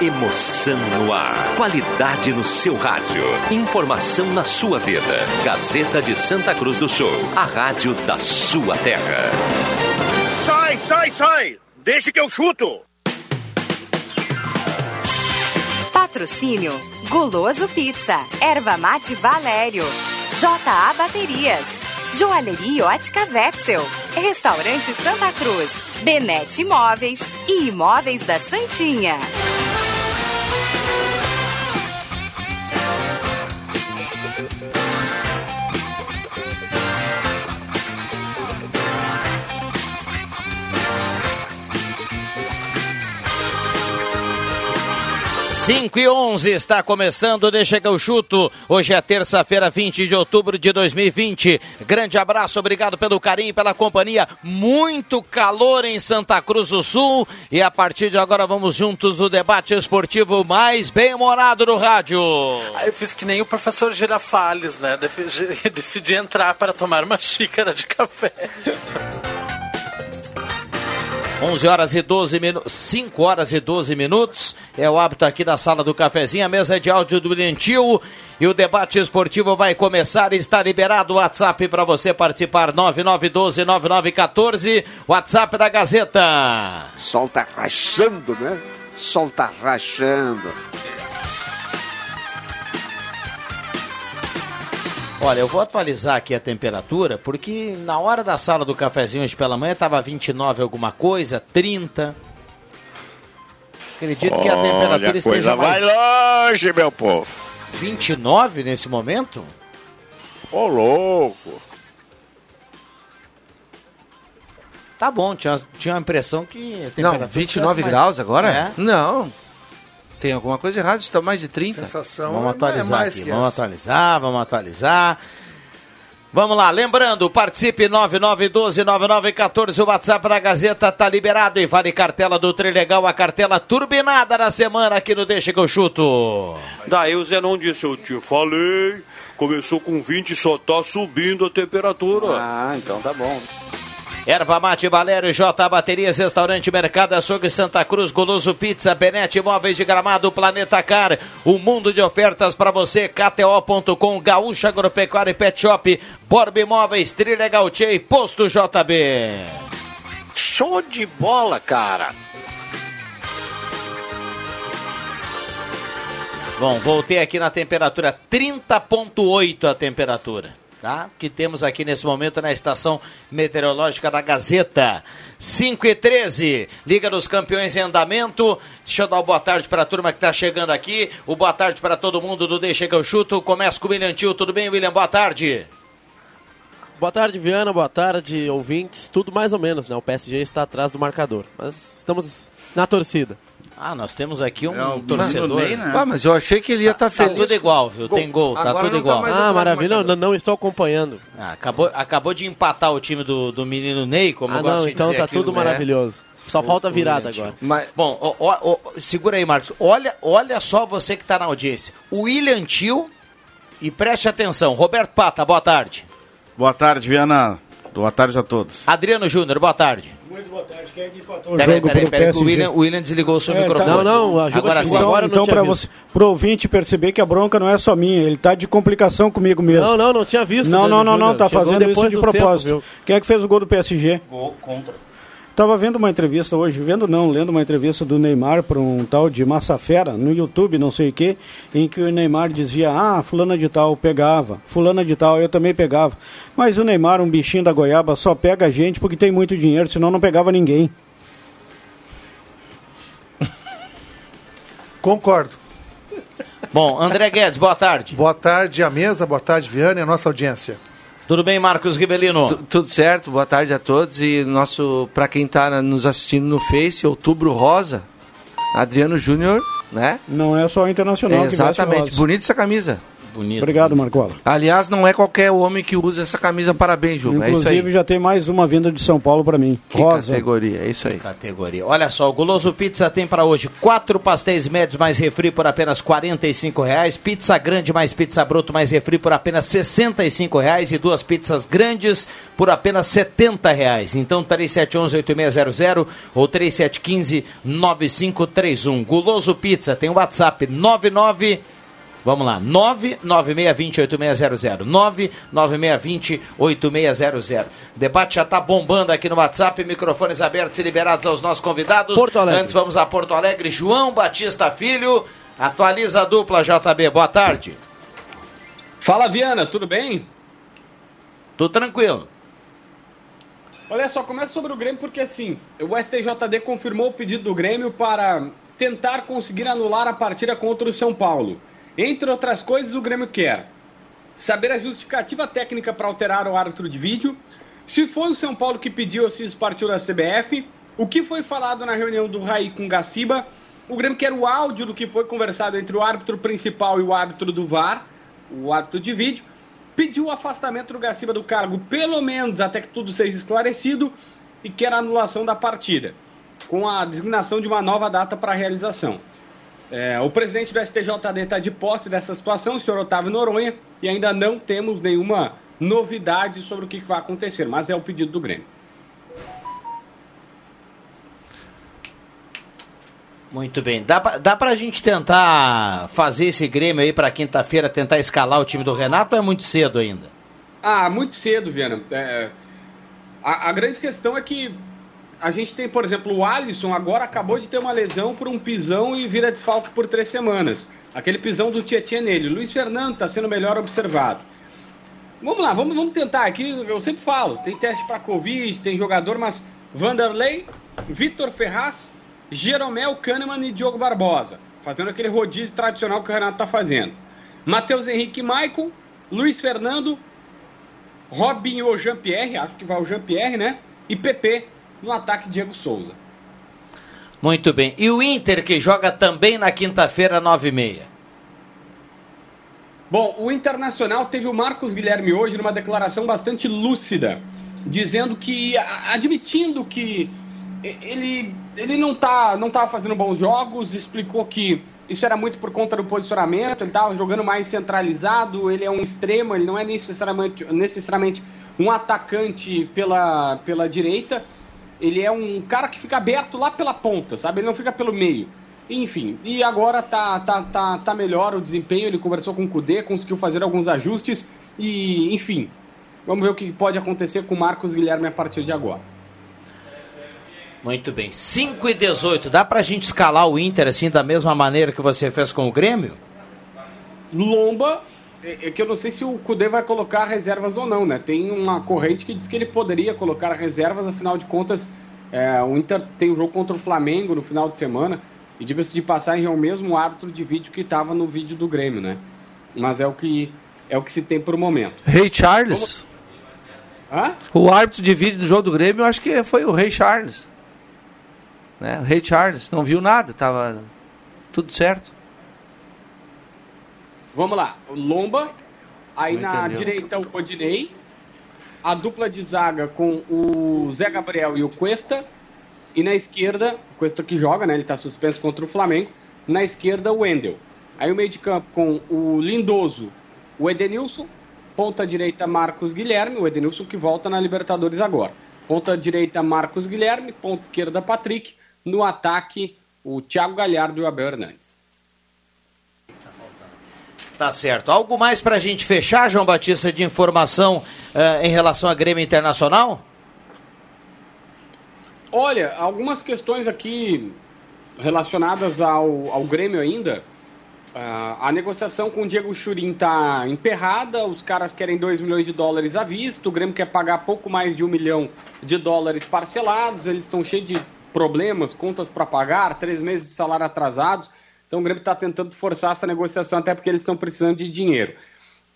Emoção no ar. Qualidade no seu rádio. Informação na sua vida. Gazeta de Santa Cruz do Sul. A rádio da sua terra. Sai, sai, sai! Deixa que eu chuto! Patrocínio Guloso Pizza, Erva Mate Valério, JA Baterias, Joalheria Ótica Wetzel, Restaurante Santa Cruz, Benete Imóveis e Imóveis da Santinha. Cinco e onze está começando, deixa que eu chuto. Hoje é terça-feira, 20 de outubro de 2020. Grande abraço, obrigado pelo carinho, pela companhia. Muito calor em Santa Cruz do Sul. E a partir de agora vamos juntos no debate esportivo mais bem-humorado do rádio. Ah, Eu fiz que nem o professor Girafales, né? Decidi entrar para tomar uma xícara de café. 11 horas e 12 minutos, 5 horas e 12 minutos. É o hábito aqui da sala do cafezinho, a mesa de áudio do Lentil. E o debate esportivo vai começar. Está liberado o WhatsApp para você participar: 9912-9914. WhatsApp da Gazeta. Sol tá rachando, né? Sol tá rachando. Olha, eu vou atualizar aqui a temperatura, porque na hora da sala do cafezinho hoje pela manhã estava 29 alguma coisa, 30. Acredito que a Olha, temperatura a esteja coisa vai mais longe, meu povo. 29 nesse momento? Ô, louco. Tá bom, tinha, tinha a impressão que a Não, temperatura 29 tivesse mais- graus agora? É? Não. Tem alguma coisa errada, está mais de 30. Sensação Vamos é atualizar mais aqui, vamos essa. atualizar, vamos atualizar. Vamos lá, lembrando, participe 99129914, o WhatsApp da Gazeta tá liberado e vale cartela do Trilegal, a cartela turbinada na semana aqui no Deixa que eu chuto. Daí o Zenon disse, eu te falei, começou com 20 e só tá subindo a temperatura. Ah, então tá bom. Erva Mate Valério, J Baterias, Restaurante Mercado Açougue Santa Cruz, Goloso Pizza, Benete Imóveis de Gramado, Planeta Car, um mundo de ofertas para você, KTO.com, Gaúcha Agropecuária e Pet Shop, Borba Imóveis, Trilegal Tchê e Posto JB. Show de bola, cara. Bom, voltei aqui na temperatura, 30.8 a temperatura, tá? Que temos aqui nesse momento na estação meteorológica da Gazeta. 5 e 13, Liga dos Campeões em andamento. Deixa eu dar uma boa tarde para a turma que está chegando aqui. O boa tarde para todo mundo do Deixa que eu chuto. Começa com o William Tio, tudo bem, William? Boa tarde. Boa tarde, Viana. Boa tarde, ouvintes. Tudo mais ou menos, né? O PSG está atrás do marcador. Mas estamos na torcida. Ah, nós temos aqui um É, torcedor. Ney, né? Ah, mas eu achei que ele ia estar Tá feliz. tudo igual, viu? Tem gol, tá Agora tudo tá igual. mais Ah, maravilha. Não, não estou acompanhando. Ah, acabou, acabou de empatar o time do, do menino Ney, como Ah, eu gosto não, de então dizer tá tudo o- maravilhoso. Só falta virada agora. Mas, Bom, ó, ó, ó, segura aí, Marcos. Olha, olha só você que está na audiência. O William Tio, e preste atenção, Roberto Pata, boa tarde. Boa tarde, Viana. Boa tarde a todos. Adriano Júnior, boa tarde. Muito boa tarde. Quem é que empatou o Peraí, jogo peraí, peraí, que o? William, o William desligou o seu É, tá- microfone. Não, não, a Juba Agora sim. Então, não então para você, pro ouvinte perceber que a bronca não é só minha, ele tá de complicação comigo mesmo. Não, não, não tinha visto. Não, não, Dani não, não, Júnior. tá Chegou fazendo isso depois de propósito. tempo? Quem é que fez o gol do PSG? Gol contra. Tava vendo uma entrevista hoje, vendo não, lendo uma entrevista do Neymar para um tal de Massafera no YouTube, não sei o que, em que o Neymar dizia: Ah, fulana de tal pegava, fulana de tal eu também pegava. Mas o Neymar, um bichinho da goiaba, só pega a gente porque tem muito dinheiro, senão não pegava ninguém. Concordo. Bom, André Guedes, boa tarde. Boa tarde à mesa, boa tarde, Viana e a nossa audiência. Tudo bem, Marcos Rivelino? Tu- tudo certo, boa tarde a todos. E nosso, para quem está nos assistindo no Face, Outubro Rosa, Adriano Júnior, né? Não é só o internacional que veste Exatamente, rosa. bonita essa camisa. Bonito. Obrigado, Marcola. Aliás, não é qualquer homem que usa essa camisa. Parabéns, Juba. É isso Inclusive, aí. já tem mais uma vinda de São Paulo para mim. Que Rosa. categoria, é isso aí. Categoria. Olha só, o Guloso Pizza tem para hoje quatro pastéis médios mais refri por apenas 45 reais, pizza grande mais pizza bruto mais refri por apenas 65 reais e duas pizzas grandes por apenas 70 reais. Então 3711-8600 ou 3715-9531. Guloso Pizza tem o WhatsApp 99 Vamos lá, 99620-8600. 99620-8600. Debate já está bombando aqui no WhatsApp, microfones abertos e liberados aos nossos convidados. Porto Alegre. Antes vamos a Porto Alegre. João Batista Filho, atualiza a dupla JB. Boa tarde. Fala, Viana, tudo bem? Tudo tranquilo. Olha só, começa sobre o Grêmio porque assim, o STJD confirmou o pedido do Grêmio para tentar conseguir anular a partida contra o São Paulo. Entre outras coisas, o Grêmio quer saber a justificativa técnica para alterar o árbitro de vídeo, se foi o São Paulo que pediu ou se partiu da CBF, o que foi falado na reunião do Raí com o Gaciba, o Grêmio quer o áudio do que foi conversado entre o árbitro principal e o árbitro do VAR, o árbitro de vídeo, pediu o afastamento do Gaciba do cargo, pelo menos até que tudo seja esclarecido, e quer a anulação da partida, com a designação de uma nova data para a realização. É, o presidente do STJD está de posse dessa situação, o senhor Otávio Noronha, e ainda não temos nenhuma novidade sobre o que vai acontecer, mas é o pedido do Grêmio. Muito bem. Dá pra, dá pra gente tentar fazer esse Grêmio aí pra quinta-feira, tentar escalar o time do Renato ou é muito cedo ainda? Ah, muito cedo, Viana. É, a, a grande questão é que a gente tem, por exemplo, o Alisson agora acabou de ter uma lesão por um pisão e vira desfalque por três semanas. Aquele pisão do Tietchan nele. Luiz Fernando está sendo melhor observado. Vamos lá, vamos, vamos tentar aqui. Eu sempre falo, tem teste para Covid, tem jogador, mas Vanderlei, Vitor Ferraz, Jeromel, Kahneman e Diogo Barbosa. Fazendo aquele rodízio tradicional que o Renato está fazendo. Matheus Henrique Maicon, Luiz Fernando, Robinho ou Jean-Pierre, acho que vai o Jean-Pierre, né? E PP no ataque Diego Souza. Muito bem. E o Inter que joga também na quinta-feira, 9h30? Bom, o Internacional teve o Marcos Guilherme hoje numa declaração bastante lúcida, dizendo que, admitindo que ele, ele não tá, não estava fazendo bons jogos, explicou que isso era muito por conta do posicionamento, ele estava jogando mais centralizado, ele é um extremo, ele não é necessariamente, necessariamente um atacante pela, pela direita, ele é um cara que fica aberto lá pela ponta, sabe? Ele não fica pelo meio. Enfim, e agora tá, tá, tá, tá melhor o desempenho, ele conversou com o Kudê, conseguiu fazer alguns ajustes e, enfim, vamos ver o que pode acontecer com o Marcos Guilherme a partir de agora. Muito bem. 5 e 18. Dá pra gente escalar o Inter assim da mesma maneira que você fez com o Grêmio? Lomba, é, é que eu não sei se o Kudê vai colocar reservas ou não, né? Tem uma corrente que diz que ele poderia colocar reservas, afinal de contas, é, o Inter tem um jogo contra o Flamengo no final de semana, e diga-se de passagem, é o mesmo árbitro de vídeo que estava no vídeo do Grêmio, né? Mas é o que, é o que se tem por momento. Rei Charles? Hã? O árbitro de vídeo do jogo do Grêmio, eu acho que foi o Rei Charles. Né? O Rei Charles, não viu nada, tava tudo certo. Vamos lá, Lomba, aí Não na entendeu. direita o Odinei, a dupla de zaga com o Zé Gabriel e o Cuesta, e na esquerda, o Cuesta que joga, né, ele está suspenso contra o Flamengo, na esquerda o Wendel. Aí o meio de campo com o Lindoso, o Edenilson, ponta direita Marcos Guilherme, o Edenilson que volta na Libertadores agora. Ponta direita Marcos Guilherme, ponta esquerda Patrick, no ataque o Thiago Galhardo e o Abel Hernandes. Tá certo. Algo mais pra gente fechar, João Batista, de informação eh, em relação a Grêmio Internacional? Olha, algumas questões aqui relacionadas ao, ao Grêmio ainda. Ah, a negociação com o Diego Churin tá emperrada, os caras querem 2 milhões de dólares à vista, o Grêmio quer pagar pouco mais de um milhão de dólares parcelados, eles estão cheios de problemas, contas para pagar, três meses de salário atrasados. Então o Grêmio está tentando forçar essa negociação, até porque eles estão precisando de dinheiro.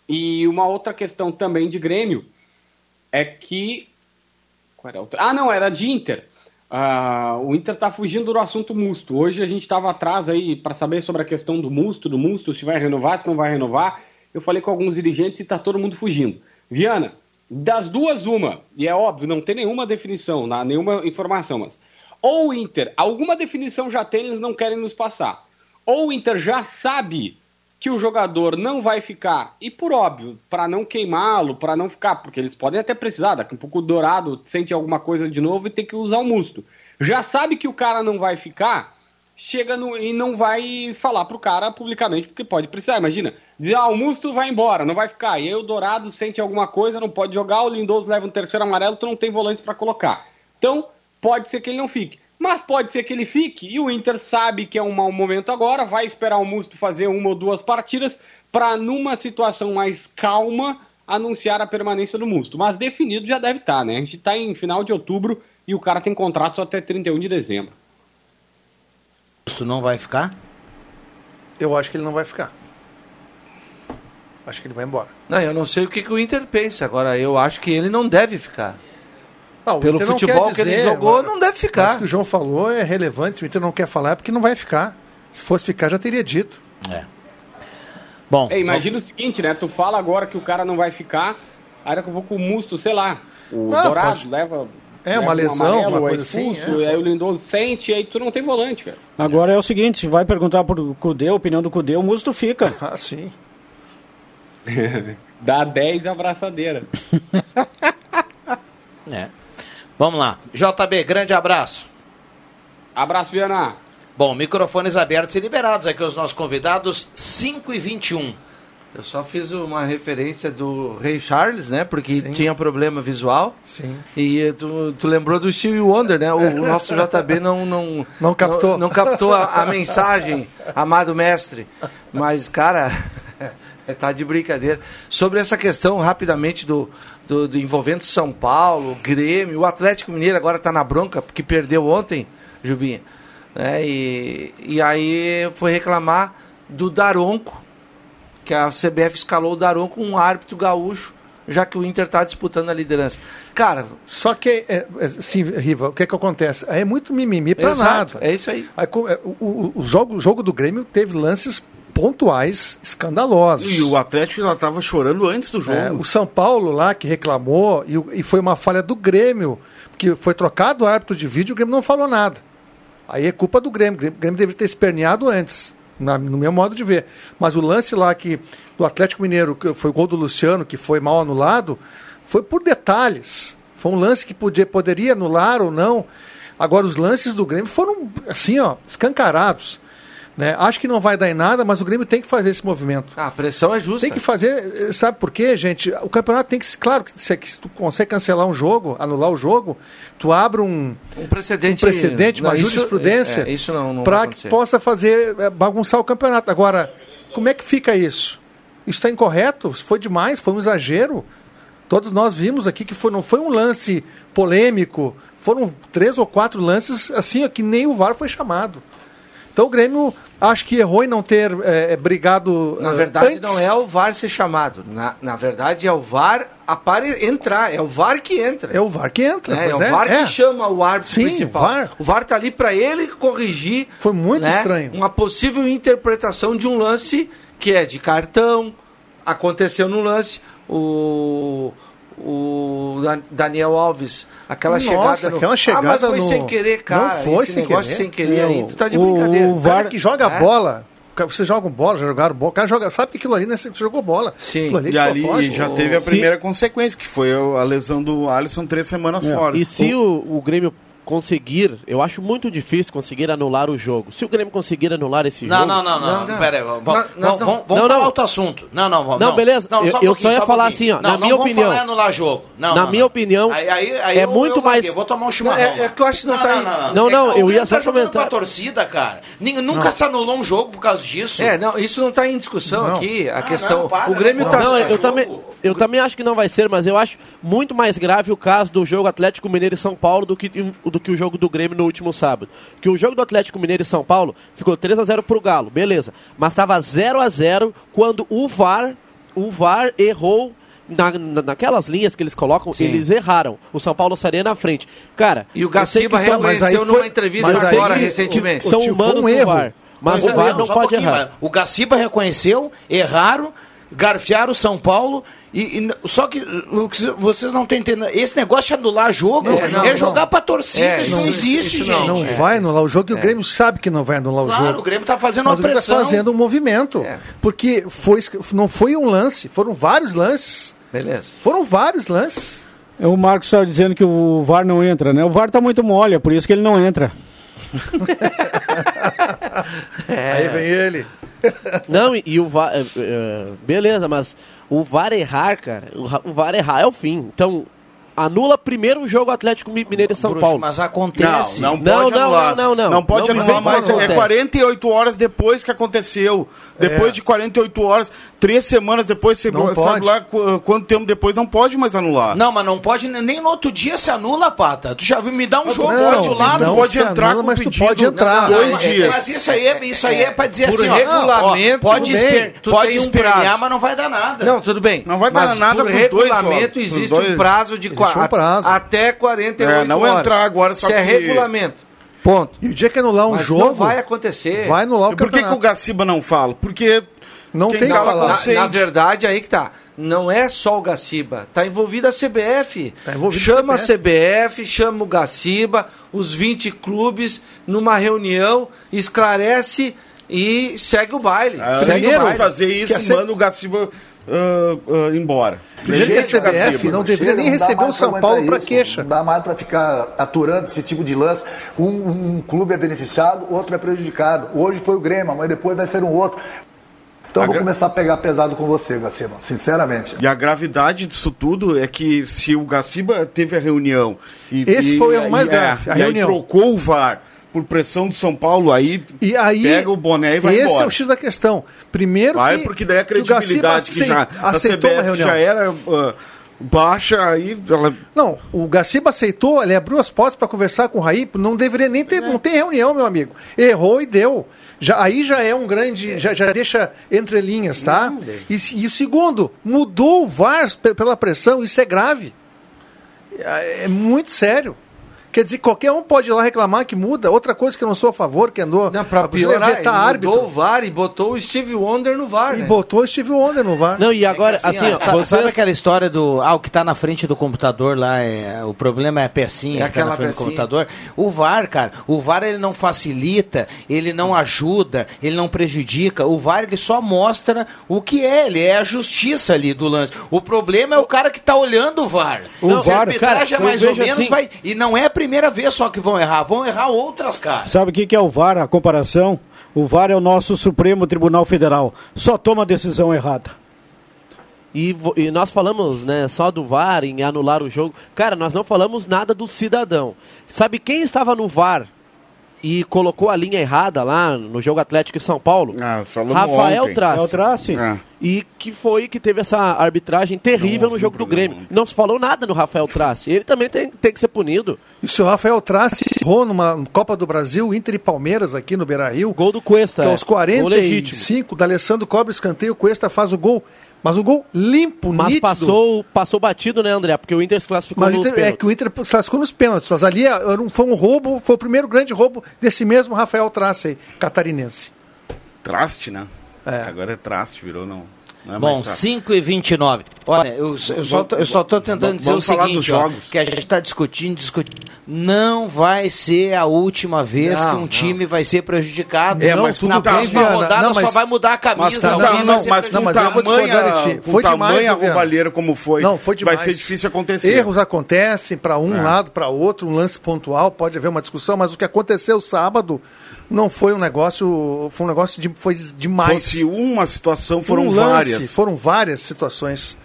E uma outra questão também de Grêmio é que. Ah, não, era de Inter. Ah, o Inter está fugindo do assunto Musto. Hoje a gente estava atrás aí para saber sobre a questão do Musto, do Musto, se vai renovar, se não vai renovar. Eu falei com alguns dirigentes e está todo mundo fugindo. Viana, das duas, uma, e é óbvio, não tem nenhuma definição, nenhuma informação, mas. Ou o Inter, alguma definição já tem, eles não querem nos passar. Ou o Inter já sabe que o jogador não vai ficar, e por óbvio, para não queimá-lo, para não ficar, porque eles podem até precisar, daqui a pouco o Dourado sente alguma coisa de novo e tem que usar o musto. Já sabe que o cara não vai ficar, chega no, e não vai falar pro cara publicamente, porque pode precisar. Imagina, dizer, ah, o Musto vai embora, não vai ficar. E aí o Dourado sente alguma coisa, não pode jogar, o Lindoso leva um terceiro amarelo, tu não tem volante para colocar. Então, pode ser que ele não fique. Mas pode ser que ele fique e o Inter sabe que é um mau momento agora, vai esperar o Musto fazer uma ou duas partidas para, numa situação mais calma, anunciar a permanência do Musto. Mas definido já deve estar, né? A gente está em final de outubro e o cara tem contrato só até 31 de dezembro. Musto não vai ficar? Eu acho que ele não vai ficar. Acho que ele vai embora. Não, eu não sei o que, que o Inter pensa. Agora, eu acho que ele não deve ficar. Não, Pelo futebol que ele jogou, mas- não deve ficar. Mas o que o João falou é relevante. O Inter não quer falar é porque não vai ficar. Se fosse ficar, já teria dito. É. Bom. É, imagina o seguinte, né? Tu fala agora que o cara não vai ficar, aí daqui a pouco o Musto, sei lá, o Ah, Dourado pode- leva. É, uma um lesão, amarelo, uma é coisa assim, expulso, é. Aí o Lindoso sente, aí tu não tem volante, velho. Agora é o seguinte, vai perguntar pro Cudê, a opinião do Cudê, o Musto fica. Ah, sim. Dá 10 abraçadeira. É. Vamos lá. JB, grande abraço. Abraço, Viana. Bom, microfones abertos e liberados aqui os nossos convidados, 5 e 21. Eu só fiz uma referência do Rei Charles, né? Porque tinha problema visual. Sim. E eh, tu, tu lembrou do Steve Wonder, né? O, o nosso JB não, não, Não captou. Não, não captou a, a mensagem, amado mestre. Mas, cara, tá de brincadeira. Sobre essa questão, rapidamente, do, do, do envolvendo São Paulo, Grêmio, o Atlético Mineiro agora tá na bronca, porque perdeu ontem, Jubinha. Né? E, e aí foi reclamar do Daronco, que a CBF escalou o Daronco, um árbitro gaúcho, já que o Inter está disputando a liderança. Cara, Só que, é, é, sim, Riva, o que é que acontece? Aí É muito mimimi Exato, nada. é isso aí. co- é, o, o- o jogo, o jogo do Grêmio teve lances pontuais escandalosos. E o Atlético já estava chorando antes do jogo. É, o São Paulo lá que reclamou, e, e foi uma falha do Grêmio, porque foi trocado o árbitro de vídeo e o Grêmio não falou nada. Aí é culpa do Grêmio. O Grêmio, o Grêmio deveria ter esperneado antes, na- no meu modo de ver. Mas o lance lá que do Atlético Mineiro, que foi o gol do Luciano, que foi mal anulado, foi por detalhes. Foi um lance que podia, poderia anular ou não. Agora, os lances do Grêmio foram, assim, ó, escancarados. Né? Acho que não vai dar em nada, mas o Grêmio tem que fazer esse movimento. a pressão é justa. Tem que fazer, eh, sabe por quê, gente? O campeonato tem que, claro, que se, se tu consegue cancelar um jogo, anular o jogo, tu abre um, um precedente, um precedente uma Não, isso- jurisprudência, é, é, para que possa fazer eh, bagunçar o campeonato. Agora, como é que fica isso? Isso está incorreto? Foi demais? Foi um exagero? Todos nós vimos aqui que foi, não foi um lance polêmico, foram três ou quatro lances assim, ó, que nem o VAR foi chamado. Então o Grêmio acho que errou em não ter eh, brigado. Na eh, verdade, antes. não é o VAR ser chamado. Na, na verdade, é o VAR apare... entrar. É o VAR que entra. É o VAR que entra. É, é o pois VAR é. que chama o árbitro Sim, principal. o VAR. O VAR tá ali para ele corrigir. Foi muito né, estranho. Uma possível interpretação de um lance que é de cartão. Aconteceu no lance. O. O Dan- Daniel Alves, aquela Nossa, chegada. no- aquela chegada Ah, mas foi no- sem querer, cara. Não foi Esse sem negócio querer. sem querer É, aí. Tu tá de o- brincadeira. O cara que joga É. bola. Vocês jogam bola, já jogaram bola. O cara joga, sabe que aquilo ali, né? Você jogou bola. Sim. Ali é E ali propósito. já teve a primeira consequência, que foi a lesão do Alisson três semanas fora. E se o, o Grêmio conseguir, eu acho muito difícil conseguir anular o jogo. Se o Grêmio conseguir anular esse Não, jogo. não, não, não, não. Pera aí, vamos, vamos, não- vamos, vamos Não, falar não. outro assunto. Não, não, vamos. Não, beleza. Não, Eu- só um eu só ia um falar assim, ó, Não, na não minha vamos opinião- falar anular jogo. Não, na não, minha não. opinião, Aí- aí- aí é eu- muito eu mais. larguei, Vou tomar um chimarrão. É, é que eu acho que não, tá. Não, não, É que eu ia só tá jogando comentar. pra torcida, cara. Ninguém, nunca se anulou um jogo por causa disso. É, não, isso não está em discussão Não. aqui. A Ah, questão. não, o Grêmio não, está. Não, eu, também, eu também acho que não vai ser, mas eu acho muito mais grave o caso do jogo Atlético Mineiro e São Paulo do que, do que o jogo do Grêmio no último sábado. Que o jogo do Atlético Mineiro e São Paulo ficou 3 a 0 pro Galo, beleza. Mas estava 0 a 0 quando o VAR, o VAR errou na, na- naquelas linhas que eles colocam, Sim. eles erraram. O São Paulo sairia na frente. Cara, E o Gaciba reconheceu numa entrevista agora, recentemente. São humanos um no erro. VAR. Mas Pois o é, VAR não, não um pode pouquinho, errar. O Gaciba reconheceu, erraram. Garfiar o São Paulo e, e- só que o vocês não estão entendendo. Esse negócio de anular jogo É, é, não, jogar não. pra torcida. É, isso não existe, isso não, gente. Não É. vai anular o jogo e o É. Grêmio sabe que não vai anular o Claro, jogo. o Grêmio tá fazendo Mas uma o Grêmio pressão. tá fazendo um movimento. Porque foi, não foi um lance, foram vários lances. Beleza. Foram vários lances. O Marcos estava dizendo que o VAR não entra, né? O VAR tá muito mole, é por isso que ele não entra. Aí vem ele. Não, e, e o VAR. é, é, beleza, mas o VAR errar, cara, o, o VAR errar é o fim. Então, anula primeiro o jogo Atlético Mineiro e São Bruxo, Paulo. mas acontece. Não, não Não, pode não, anular. não, não, não. pode Não anular, como é acontece. 48 horas depois que aconteceu. Depois É. de 48 horas, três semanas depois, você Não sabe pode. lá qu- quanto tempo depois, não pode mais anular. Não, mas não pode, nem no outro dia se anula, Pata. Tu já viu, me dá um jogo não, outro lado. não pode se entrar anula, com mas tu pedido pode entrar. dois mas, dias. Mas isso aí é, isso aí é, pra dizer Por assim, ó, regulamento, ó, pode, tudo bem, esper, tu pode tem um espernear, prazo. mas não vai dar nada. Não, tudo bem. Não vai dar Mas nada por pros dois, regulamento ó, pros existe dois. um prazo de Existe um qua- prazo. até 48 É, não horas. entrar agora, só Isso é que- regulamento. Ponto. E o dia que anular um Mas jogo, não vai acontecer. vai anular o E por que, que o campeonato. Gaciba não fala? Porque Não quem tem que falar. Na, na verdade, aí que tá. Não é só o Gaciba. Tá envolvida a CBF. Tá envolvida a chama a CBF. CBF, chama o Gaciba, os 20 clubes, numa reunião, esclarece e segue o baile. Ah, segue Primeiro, o baile. fazer isso e C- manda o Gaciba ah, ah, embora. Primeiro que a CBF Gaciba. não deveria nem não receber o São Paulo para queixa. Não dá mais para ficar aturando esse tipo de lance. Um, um clube é beneficiado, outro é prejudicado. Hoje foi o Grêmio, mas depois vai ser um outro. Então eu vou gra- começar a pegar pesado com você, Gacima, sinceramente. E a gravidade disso tudo é que se o Gaciba teve a reunião e, Esse e- foi o mais e- grave, a e aí reunião. trocou o VAR por pressão de São Paulo, aí, E aí, pega o boné e vai esse embora. é o X da questão. Primeiro Vai, que, porque daí a que o Gaciba credibilidade que, já da aceitou a CBF reunião. já era ah, baixa, aí ela Não, o Gaciba aceitou, ele abriu as portas para conversar com o Raí, não deveria nem ter, não tem reunião, meu amigo. Errou e deu. Já, aí já é um grande, já, já deixa entre linhas, tá? E, e o segundo, mudou o VAR pe- pela pressão, isso é grave. É, é muito sério. Quer dizer, qualquer um pode ir lá reclamar que muda. Outra coisa que eu não sou a favor, que andou Não, pra a- piorar, ele vetar árbitro. mudou o VAR e botou o Steve Wonder no VAR, E né? botou o Steve Wonder no VAR. Não, e agora, Assim, assim, ó, sabe, vocês- sabe aquela história do. Ah, o que tá na frente do computador lá, é, o problema é a pecinha É que tá na aquela frente do computador? O VAR, cara, o VAR ele não facilita, ele não ajuda, ele não prejudica. O VAR ele só mostra o que é, ele é a justiça ali do lance. O problema é o cara que tá olhando o VAR. O Não, VAR, arbitragem cara, é mais ou menos, assim- vai. E não é primeira vez só que vão errar, vão errar outras, cara. Sabe o que, que é o VAR, a comparação? O VAR é o nosso Supremo Tribunal Federal. Só toma decisão errada. E, e nós falamos né, só do VAR em anular o jogo. Cara, nós não falamos nada do cidadão. Sabe quem estava no VAR e colocou a linha errada lá no jogo Atlético de São Paulo? Ah, Rafael ontem. Trace. É o Trace? Ah. E que foi que teve essa arbitragem terrível no jogo do Grêmio. Não se falou nada no Rafael Trace. Ele também tem, tem que ser punido. E se o Rafael Trace errou numa Copa do Brasil, Inter e Palmeiras aqui no Beira-Rio, Gol do Cuesta. que é. aos Gol legítimo. 45, da Alessandro cobra o escanteio, o Cuesta faz o gol. Mas o gol limpo, Mas nítido. passou, passou batido, né, André? Porque o Inter se classificou Mas nos Inter, é pênaltis. que o Inter se classificou nos pênaltis. Mas ali era um- foi um roubo, foi o primeiro grande roubo desse mesmo Rafael Trace catarinense. Traste, né? É. Agora é traste, virou não. não é Bom, mais traste. 5 e 29. Olha, eu, eu, só, eu só tô tentando Vamos- dizer o seguinte, dos ó, jogos. que a gente está discutindo, discutindo. Não vai ser a última vez Não, que um não. time vai ser prejudicado. É, não, mas na tá- próxima Viana, rodada não, só mas- vai mudar a camisa. Mas, com, alguém não, mas com Não, mas tamanha, com Foi demais, tamanha roubalheira como foi, Não, foi demais. vai ser difícil acontecer. Erros acontecem para um É. lado, para outro, um lance pontual, pode haver uma discussão, mas o que aconteceu sábado não foi um negócio, foi um negócio de, foi demais. Fosse uma situação, foram um lance, várias. Foram várias situações.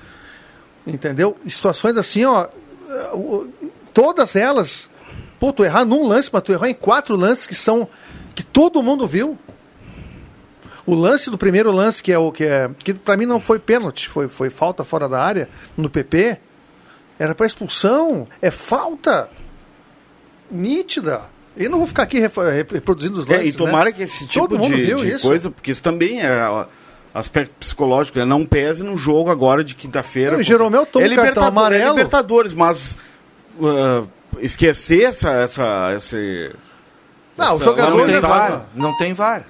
Entendeu? Situações assim, ó. Todas elas. Pô, tu errar num lance, mas tu errar em quatro lances que são. que todo mundo viu. O lance do primeiro lance, que é o que é. que pra mim não foi pênalti, foi, foi falta fora da área, no PP. Era para expulsão. É falta. Nítida. Eu não vou ficar aqui refa- reproduzindo os É, lances. e tomara né? que esse tipo de, de coisa, porque isso também é aspecto psicológico, né? não pese no jogo agora de quinta-feira. Jeromel toma é cartão Libertador- amarelo. É Libertadores, mas ah, esquecer essa, essa, esse, Não, o essa jogador Não tem VAR. Não tem VAR.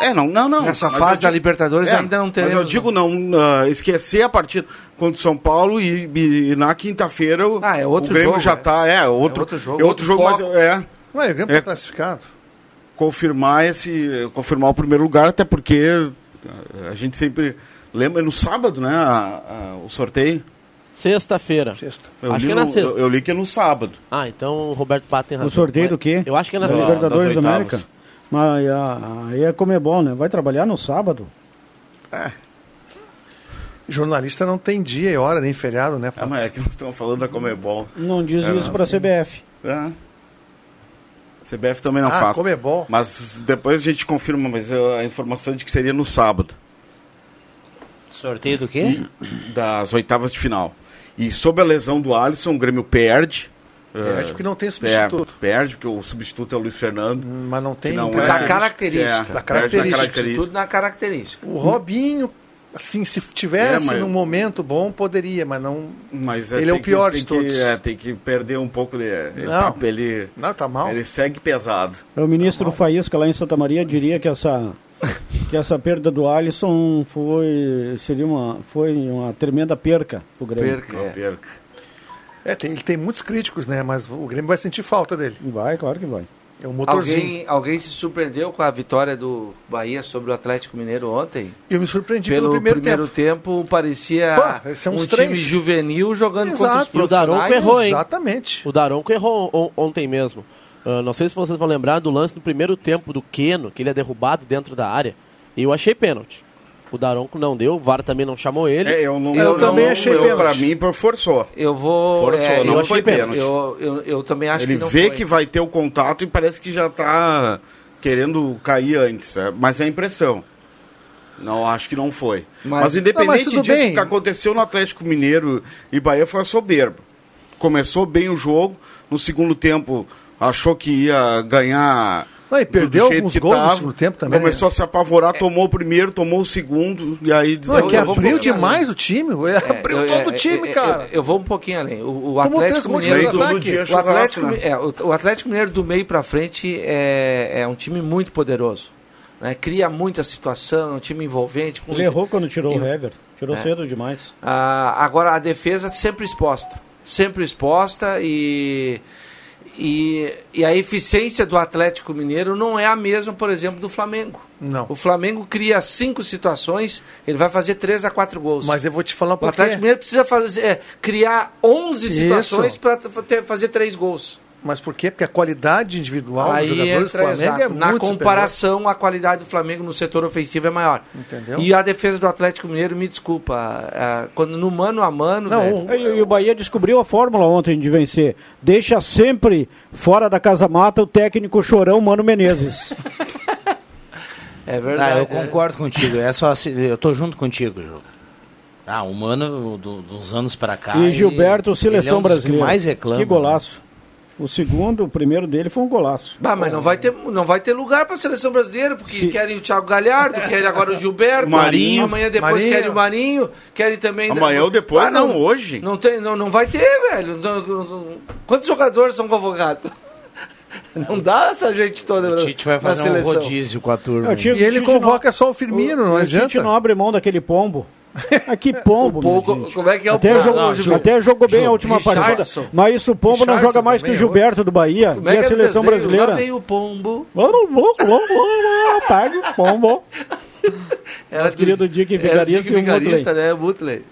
É, não, não, não. Nessa Mas fase digo- da Libertadores É, ainda não teremos. Mas eu digo não, ah, esquecer a partida contra o São Paulo e, e na quinta-feira o, Ah, é o Grêmio jogo, já é. está, é, outro, outro jogo, é outro outro jogo, mas é Ué, o Grêmio É. tá classificado. confirmar esse, confirmar o primeiro lugar, até porque ah, a gente sempre lembra é no sábado, né, a- a- o sorteio. Sexta-feira. Sexta. Eu Acho li que é na sexta. Eu, eu li que é no sábado. Ah, então o Roberto Pato tem razão. O sorteio do quê? Eu acho que é na Da sexta. Libertadores da. América. Mas ah, aí é Comebol, né? Vai trabalhar no sábado? Jornalista não tem dia e hora, nem feriado, né? Ah, mas é que nós estamos falando da Comebol. Não diz É, isso pra assim. CBF. É. CBF também não Ah, faz. Comebol. Mas depois a gente confirma, mas a informação de que seria no sábado. Sorteio do quê? Das oitavas de final. E sob a lesão do Alisson, o Grêmio perde. Perde eh, porque não tem substituto. é, perde, porque o substituto é o Luiz Fernando. Mas não tem não é- Da característica. É, Da perde na característica. característica. Tudo na característica. O Robinho, assim, se tivesse É, mas- num momento bom, poderia, mas não. Mas é, Ele é o pior que, de tem que- todos. é, tem que perder um pouco de. Ele, Não. tá, ele, Não, tá mal. ele segue pesado. O ministro Faísca lá em Santa Maria diria que essa que essa perda do Alisson foi seria uma foi uma tremenda perca pro Grêmio. Perca. É. perca. É, tem, ele tem muitos críticos, né? Mas o Grêmio vai sentir falta dele. Vai, claro que vai. É um motorzinho. Alguém, alguém se surpreendeu com a vitória do Bahia sobre o Atlético Mineiro ontem? Eu me surpreendi Pelo pelo primeiro, tempo, parecia Pô, um uns time três. juvenil jogando Exato. contra os E o Daronco profissionais. errou, hein? Exatamente. O Daronco errou on- ontem mesmo. Ah, não sei se vocês vão lembrar do lance no primeiro tempo do Keno, que ele é derrubado dentro da área. E eu achei pênalti. O Daronco não deu, o VAR também não chamou ele. É, eu não, Eu não- também não- achei eu, pênalti. Pra mim, por- forçou. Eu vou. Forçou, é, não eu foi pênalti. Eu, eu, eu também acho ele que não vê foi. que vai ter o contato e parece que já tá querendo cair antes. né? Mas é a impressão. Não, acho que não foi. Mas- Mas, Não, independente mas tudo disso, bem. o que aconteceu no Atlético Mineiro e Bahia foi a soberba. Começou bem o jogo, no segundo tempo achou que ia ganhar. Não, e do- perdeu do jeito alguns gols no tava. segundo tempo também, Começou a se apavorar, tomou o primeiro, tomou o segundo, e aí Não, é que abriu demais o time. É, abriu eu- todo é, o time, é, cara. Eu, eu vou um pouquinho além. O, o Atlético Mineiro. todo dia O Atlético, né? é, o, o Atlético Mineiro do meio pra frente é, é um time muito poderoso. né? Cria muita situação, é um time envolvente. com- Ele errou quando tirou Eu- o Hever. Tirou É. cedo demais. Ah, agora a defesa sempre exposta. Sempre exposta e, e, e a eficiência do Atlético Mineiro não é a mesma, por exemplo, do Flamengo. Não. O Flamengo cria cinco situações, ele vai fazer três a quatro gols. Mas eu vou te falar o por Atlético quê. Mineiro precisa fazer, é, criar 11 Isso. situações para fazer três gols. Mas por quê? Porque a qualidade individual Aí dos jogadores do entra Flamengo exato. é Na muito comparação, a qualidade do Flamengo no setor ofensivo é maior. Entendeu? E a defesa do Atlético Mineiro, me desculpa, ah, quando no mano a mano, Não, velho, o- E, o Bahia descobriu a fórmula ontem de vencer. Deixa sempre fora da casa mata o técnico chorão Mano Menezes. é Ah, verdade. eu é. concordo contigo. É só assim, eu tô junto contigo, Ju. Ah, o Mano, do- dos anos pra cá. e Gilberto, ele- seleção ele é um brasileira. mais reclama. Que golaço. O segundo, o primeiro dele foi um golaço. Bah, mas não vai ter, não vai ter lugar para a seleção brasileira, porque Se- querem o Thiago Galhardo, querem agora o Gilberto, Marinho. amanhã depois Marinho. querem o Marinho, querem também. Amanhã ou depois, Ah, não, hoje. Não, tem, não, não vai ter, velho. Não- não- não- Quantos jogadores são convocados? Não dá essa gente toda O Tite vai na fazer um rodízio com a turma. Tite- E ele convoca só o Firmino, não o adianta. Tite não abre mão daquele pombo. Ah, que pombo, Pombo- gente. como é que é o até Pombo? jogou, Não, até jogou bem a Ju- última Richardson. partida. Mas isso o pombo não Richardson joga mais que o Gilberto do Bahia. Como é e a é o seleção desenho? brasileira. Lá veio o pombo. Pague o pombo. Era Nosso querido Dick era Vigarista Dick e o Vigarista, né? Mutley.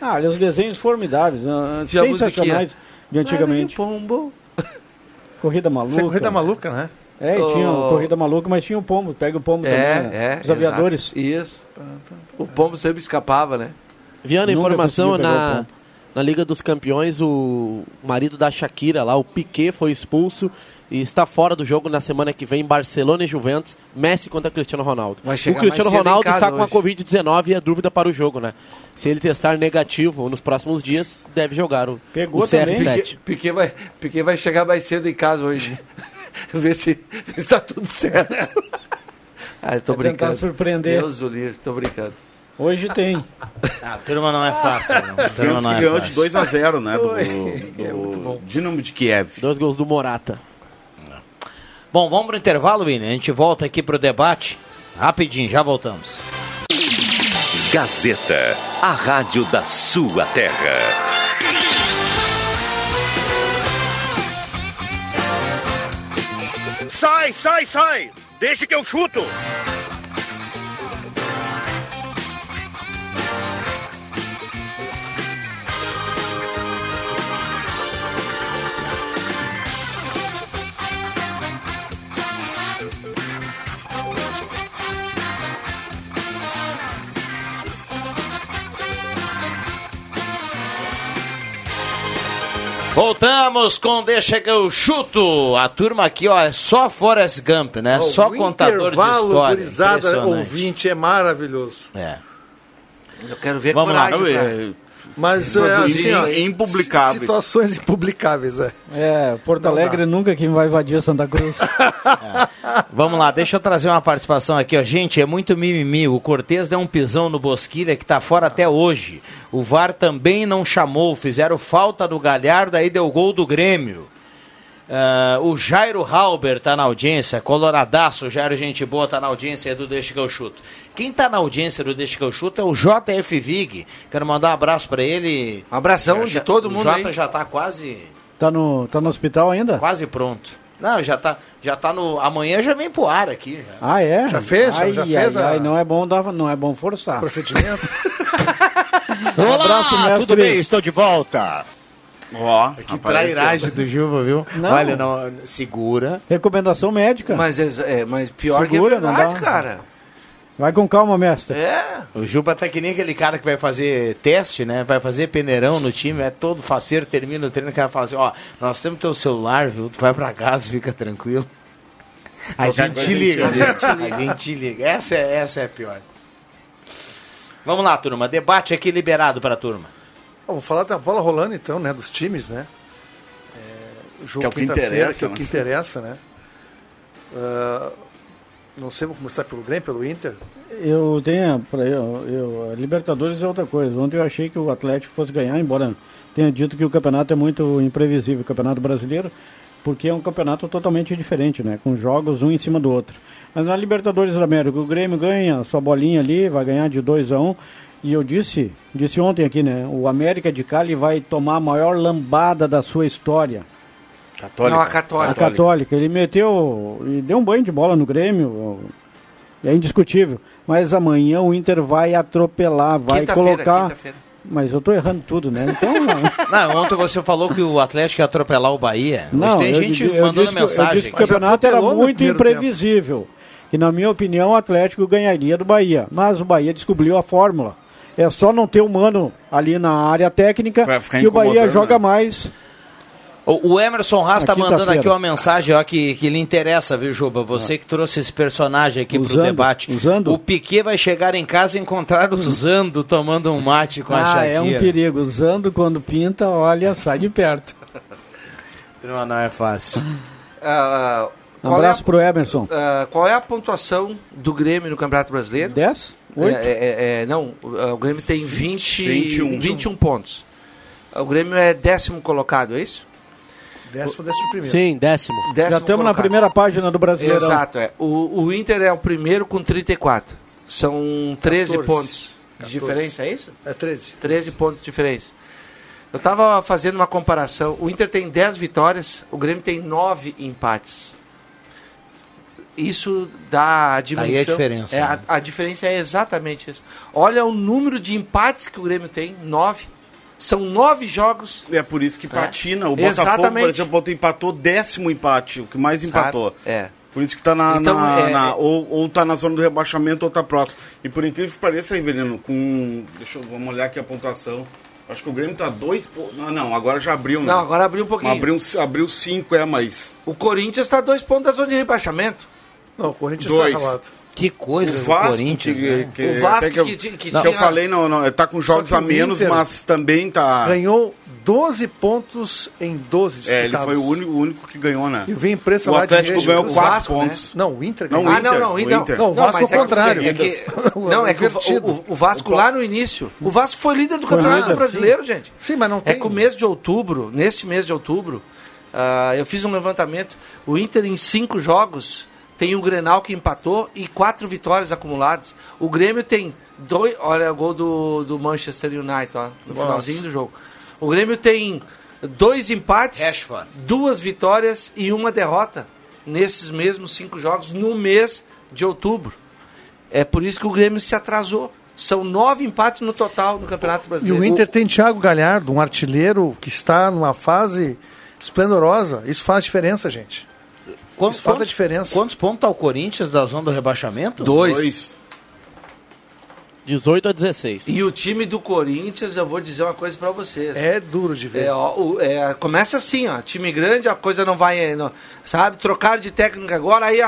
Ah, olha, os desenhos formidáveis, ah, a sensacionais de antigamente. Lá veio o pombo. Corrida maluca. Isso é corrida maluca, né? É, e tinha Oh. corrida maluca, mas tinha o pombo. Pega o pombo também. É, né? é. Os aviadores. exato. Isso. O pombo sempre escapava, né? Viana, Nunca informação na, na Liga dos Campeões, o marido da Shakira lá, o Piquet, foi expulso e está fora do jogo na semana que vem, Barcelona e Juventus, Messi contra Cristiano Ronaldo. O Cristiano Ronaldo está com a hoje. Covid-19 e é dúvida para o jogo, né? Se ele testar negativo nos próximos dias, deve jogar o, Pegou o também. CR7. Piquet, Piquet vai, Piquet vai chegar mais cedo em casa hoje. ver se está tudo certo. ah, tentar brincando. surpreender. Deus o livre, tô brincando. Hoje tem. Ah, a turma não é fácil. Não. A turma não é ganhou de fácil. 2 a 0 né? Do, Oi. do Dinamo de Kiev. Dois gols do Morata. Bom, vamos pro intervalo, Vini. A gente volta aqui pro debate. Rapidinho, já voltamos. Gazeta, a rádio da sua terra. Sai, sai, sai! Deixa que eu chuto! Voltamos com Deixa que eu chuto. A turma aqui, ó, é só Forrest Gump, né? Ó, só o contador de intervalo, história. gurizada, Impressionante. ouvinte, é maravilhoso. É. Eu quero ver Vamos lá. coragem. pra- É, Mas é, assim, ó, impublicáveis. Situações impublicáveis, é. É, Porto Alegre nunca quem vai invadir Santa Cruz. Vamos lá, deixa eu trazer uma participação aqui, ó. Gente, é muito mimimi. O Cortez deu um pisão no Bosquilha que tá fora até hoje. O VAR também não chamou, fizeram falta do Galhardo, aí deu gol do Grêmio. Ah, o Jairo Halber tá na audiência, coloradaço, o Jairo Gente Boa tá na audiência do Deixa que eu chuto. Quem tá na audiência do Deixa que eu chuto é o JF Vig. Quero mandar um abraço pra ele. Um abração de todo o mundo Jota aí. já tá quase Tá no, tá no hospital ainda? quase pronto. Não, já tá, já tá no amanhã já vem pro ar aqui, já. Ah, é? Já fez? Já- Ai, já ai, fez a- ai, não é bom dar, não é bom forçar. Procedimento. Um abraço, tudo bem? Estou de volta. Ó, Que trairagem do Juba, viu? Não. Olha, não, segura. Recomendação médica. Mas, é, é, mas pior Segura, que é não verdade, dá. cara. Vai com calma, mestre. É. O Juba tá que nem aquele cara que vai fazer teste, né? Vai fazer peneirão no time, é todo faceiro, termina o treino, o cara fala assim, ó, nós temos teu celular, viu? Tu vai pra casa, fica tranquilo. A Qualquer gente coisa te a gente liga, liga. a gente te liga. Essa é, essa é a pior. Vamos lá, turma. Debate aqui liberado pra turma. Ó, Vamos falar da bola rolando então, né? Dos times, né? É, o jogo Que é o que interessa, Que é o né? que interessa, né? Ah, não sei, vou começar pelo Grêmio, pelo Inter. Eu tenho. Pra eu, eu, Libertadores é outra coisa. Ontem eu achei que o Atlético fosse ganhar, embora tenha dito que o campeonato é muito imprevisível, o campeonato brasileiro, porque é um campeonato totalmente diferente, né? Com jogos um em cima do outro. Mas na Libertadores da América, o Grêmio ganha sua bolinha ali, vai ganhar de 2 a 1 um, E eu disse, disse ontem aqui, né? O América de Cali vai tomar a maior lambada da sua história. Católica. Não, a Católica. A Católica. Ele meteu e deu um banho de bola no Grêmio. É indiscutível. Mas amanhã o Inter vai atropelar, vai colocar. Mas eu tô errando tudo, né? Então. Não, ontem você falou que o Atlético ia atropelar o Bahia. Hoje não, tem eu gente eu mandando disse que- Eu mensagem. disse que o campeonato era muito imprevisível. Que, na minha opinião, o Atlético ganharia do Bahia. Mas o Bahia descobriu a fórmula. É só não ter o mano ali na área técnica que o Bahia incomodando, joga né? mais. O, o Emerson Haas Na tá mandando aqui uma mensagem ó, que, que lhe interessa, viu, Juba? Você que trouxe esse personagem aqui pro Usando, debate. usando. O Piquet vai chegar em casa e encontrar o Zando tomando um mate com a Ah, Shakira. é um perigo. Usando quando pinta, olha, sai de perto. Não, não é fácil. Ah, Um qual, é abraço pro Emerson. a, ah, qual é a pontuação do Grêmio no Campeonato Brasileiro? 10? É, 8? é, é, é, não, o, Grêmio tem 20, 21. 21 pontos. O Grêmio é décimo colocado, é isso? Décimo, décimo primeiro. Sim, décimo. Décimo Já estamos na primeira página do Brasileirão. Exato, é. O, o Inter é o primeiro com 34. São 13 14. pontos de 14. diferença, é isso? É 13. 13 pontos de diferença. Eu estava fazendo uma comparação. O Inter tem 10 vitórias, o Grêmio tem 9 empates. Isso dá a dimensão. Aí é a diferença, É, a, né? a diferença é exatamente isso. Olha o número de empates que o Grêmio tem: 9. São 9 jogos. É por isso que patina. O É. Botafogo, Exatamente. por exemplo, empatou décimo empate, o que mais empatou. É. Por isso que tá na. Então, na- é- na- ou, ou tá na zona do rebaixamento ou tá próximo. E por incrível que pareça, Rivelino, com. Deixa eu vamos olhar aqui a pontuação. Acho que o Grêmio tá dois. Não, não, agora já abriu, né? Não, agora abriu um pouquinho. Abriu, abriu cinco, é, mas. O Corinthians está dois pontos da zona de rebaixamento. Não, o Corinthians Dois. está ralado. Que coisa o Vasco, Corinthians. que, né? que- O Vasco que, eu, que que que tinha- eu falei, não, não, tá com jogos que a o menos, Inter mas também tá. Ganhou 12 pontos em 12 É, ele disputados. foi o único, o único que ganhou, né? E eu vi a imprensa O lá de Atlético Reis, ganhou o 4 Vasco, né? pontos. Não, o Inter Não, ganhou. o ah, não, não, o então, Inter. Não, o Vasco mas ao é que- contrário. é que- não, é que o, o- o Vasco O- lá no início, o Vasco foi líder do Campeonato líder, Brasileiro, gente. Sim, mas não É tem. que o mês de outubro, neste mês de outubro, ah, eu fiz um levantamento, o Inter em cinco jogos tem o Grenal que empatou e quatro vitórias acumuladas. O Grêmio tem dois. Olha o gol do, do Manchester United, ó, no Nossa. finalzinho do jogo. O Grêmio tem dois empates, Rashford. duas vitórias e uma derrota nesses mesmos cinco jogos no mês de outubro. É por isso que o Grêmio se atrasou. São nove empates no total no Campeonato E Brasileiro. o Inter tem Thiago Galhardo, um artilheiro que está numa fase esplendorosa. Isso faz diferença, gente. Quantos, Isso faz a diferença. Quantos pontos está o Corinthians da zona do rebaixamento? Dois. 18 a 16. E o time do Corinthians, eu vou dizer uma coisa pra vocês. É duro de ver. É, ó, o- é, começa assim, ó. Time grande, a coisa não vai. não- sabe? Trocaram de técnico agora, aí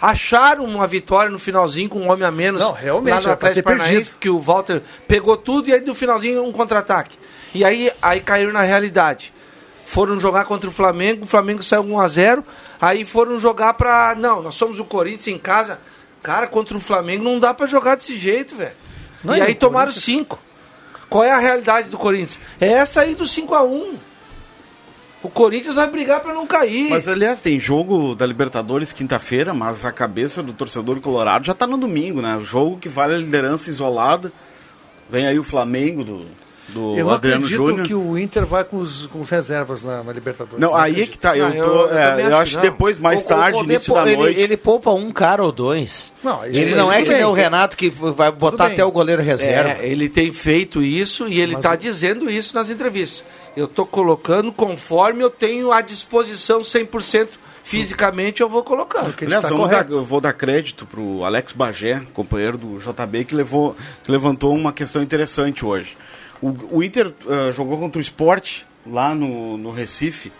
acharam uma vitória no finalzinho com um homem a menos. Não, realmente, Lá no ter Atlético Paranaense, porque o Walter pegou tudo e aí no finalzinho um contra-ataque. E aí, aí caíram na realidade. Foram jogar contra o Flamengo, o Flamengo saiu 1x0. Aí foram jogar pra. Não, nós somos o Corinthians em casa. Cara, contra o Flamengo não dá pra jogar desse jeito, velho. E aí tomaram Corinthians- cinco. Qual é a realidade do Corinthians? É essa aí do 5x1. O Corinthians vai brigar pra não cair. Mas aliás, tem jogo da Libertadores quinta-feira, mas a cabeça do torcedor colorado já tá no domingo, né? O jogo que vale a liderança isolada. Vem aí o Flamengo do, do Eu não Adriano acredito Júnior. que o Inter vai com os, com os reservas na, na Libertadores. Não, aí é que tá. Eu, tô, eu- eu é, eu acho acho que não. depois, mais O- o tarde, Codê início da ele, noite. Ele poupa um cara ou dois. Não, ele não é que nem o Renato que vai botar até o goleiro reserva. É, ele tem feito isso e ele está o- dizendo isso nas entrevistas. Eu estou colocando conforme eu tenho à disposição 100% fisicamente, eu vou ele Aliás, dar- eu vou dar crédito pro Alex Bagé, companheiro do JB, que, levou, que levantou uma questão interessante hoje. O, o Inter ah, jogou contra o Sport lá no, no Recife,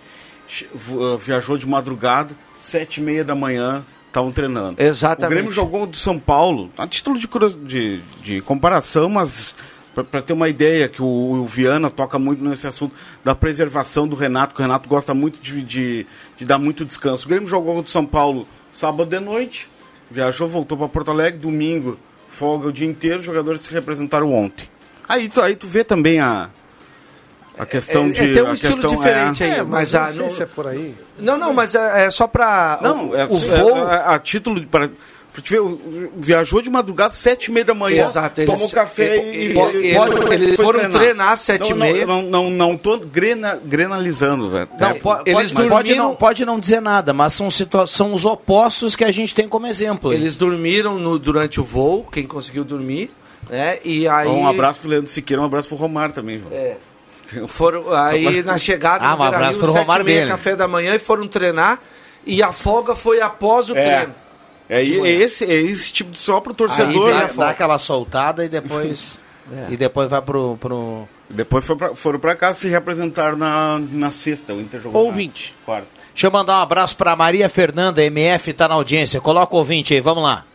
ah, viajou de madrugada, sete e meia da manhã, estavam treinando. Exatamente. O Grêmio jogou do São Paulo, a título de, de, de comparação, mas para ter uma ideia, que o, o Viana toca muito nesse assunto da preservação do Renato, que o Renato gosta muito de, de, de dar muito descanso. O Grêmio jogou do São Paulo sábado de noite, viajou, voltou para Porto Alegre, domingo, folga o dia inteiro, os jogadores se representaram ontem. Aí tu, aí tu vê também a, a questão É- é, de. tem um a estilo questão, diferente aí, É, mas, mas ah, não sei não- se é por aí. Não, não, mas é, é só para Não, é, o voo. é- a, a título de. Para, pra te ver, o- viajou de madrugada, sete e meia da manhã. Exato, eles- Tomou café e. e- e- e- e- eles- foram treinar às sete Não, e meia. Não, não, não, não tô grena, grenalizando, velho. Não, É, po- eles pode, pode, dormiram- não, pode não dizer nada, mas são, situa- são os opostos que a gente tem como exemplo. Eles dormiram no- durante o voo, quem conseguiu dormir, né? E aí Um abraço pro Leandro Siqueira, um abraço pro Romar também. velho. É. Foram, aí na chegada Ah, um abraço pro e meia, café da manhã e foram treinar. E a folga foi após o É. treino. É, é esse, é esse tipo de só pro Aí torcedor. vem, né? dá aquela soltada e depois. E depois vai pro. pro... Depois foi pra- foram pra casa se representaram na, na sexta. O Inter jogou. na Ouvinte. Quarta. Deixa eu mandar um abraço pra Maria Fernanda, MF, tá na audiência. Coloca o ouvinte aí, vamos lá.